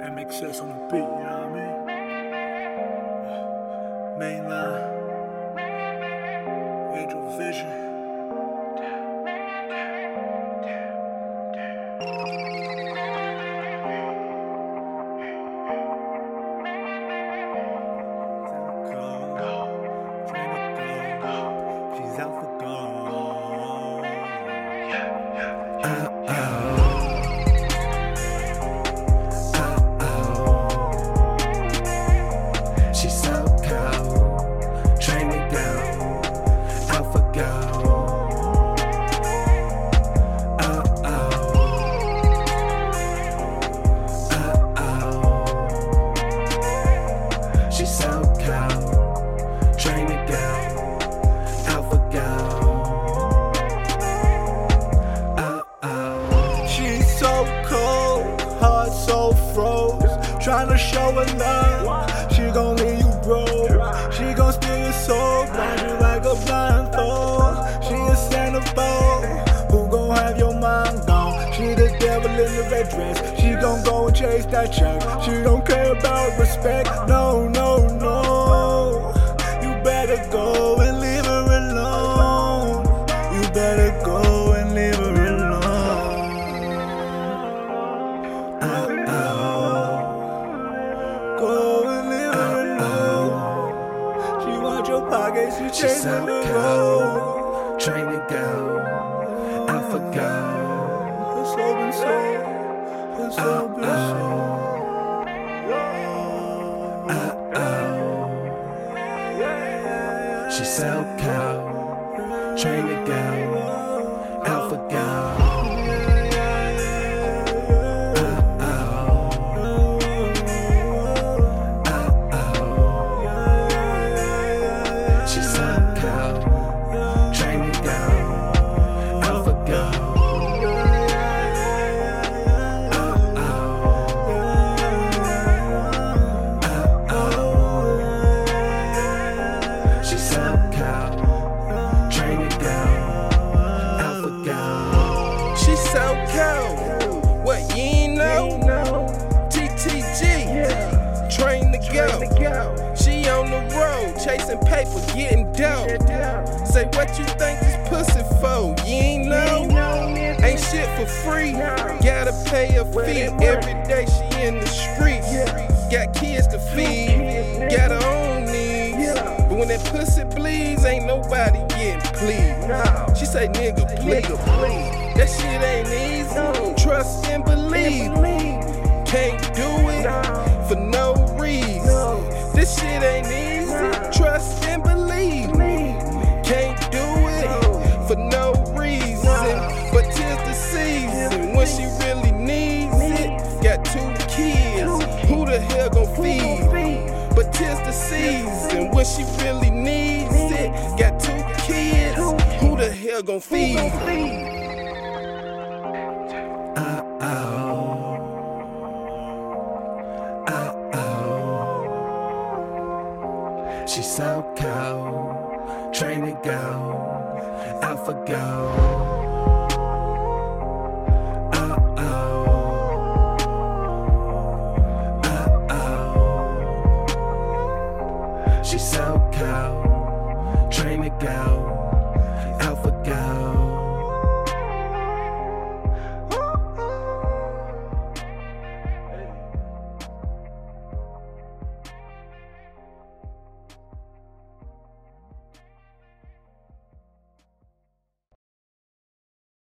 MXS on the beat, you know what I mean? Mane Line, Angel Vision. Froze. Tryna show her love, she gon' leave you broke. She gon' steal your soul, blind you like a blindfold. She a Santa centerfold, who gon' have your mind gone? She the devil in the red dress. She gon' go and chase that check. She don't care about respect. No, no. Your pockets, she She's chasing so the road. train to go, out for uh, uh. uh, go. Her soul sold, her soul been sold. She's so cold, train to go, for go. Getting dope. Say what you think this pussy for? You ain't know? Ain't shit for free. Gotta pay a fee. Every day she in the streets. Got kids to feed. Got her own needs. But when that pussy bleeds, ain't nobody getting pleased. She say, nigga, please. That shit ain't easy. Trust and believe. The hell gon' feed? But tis the season when she really needs it. Got two kids. Who the hell gon' feed? She's so cold, train to go, out for go. She's so cold. Train me go.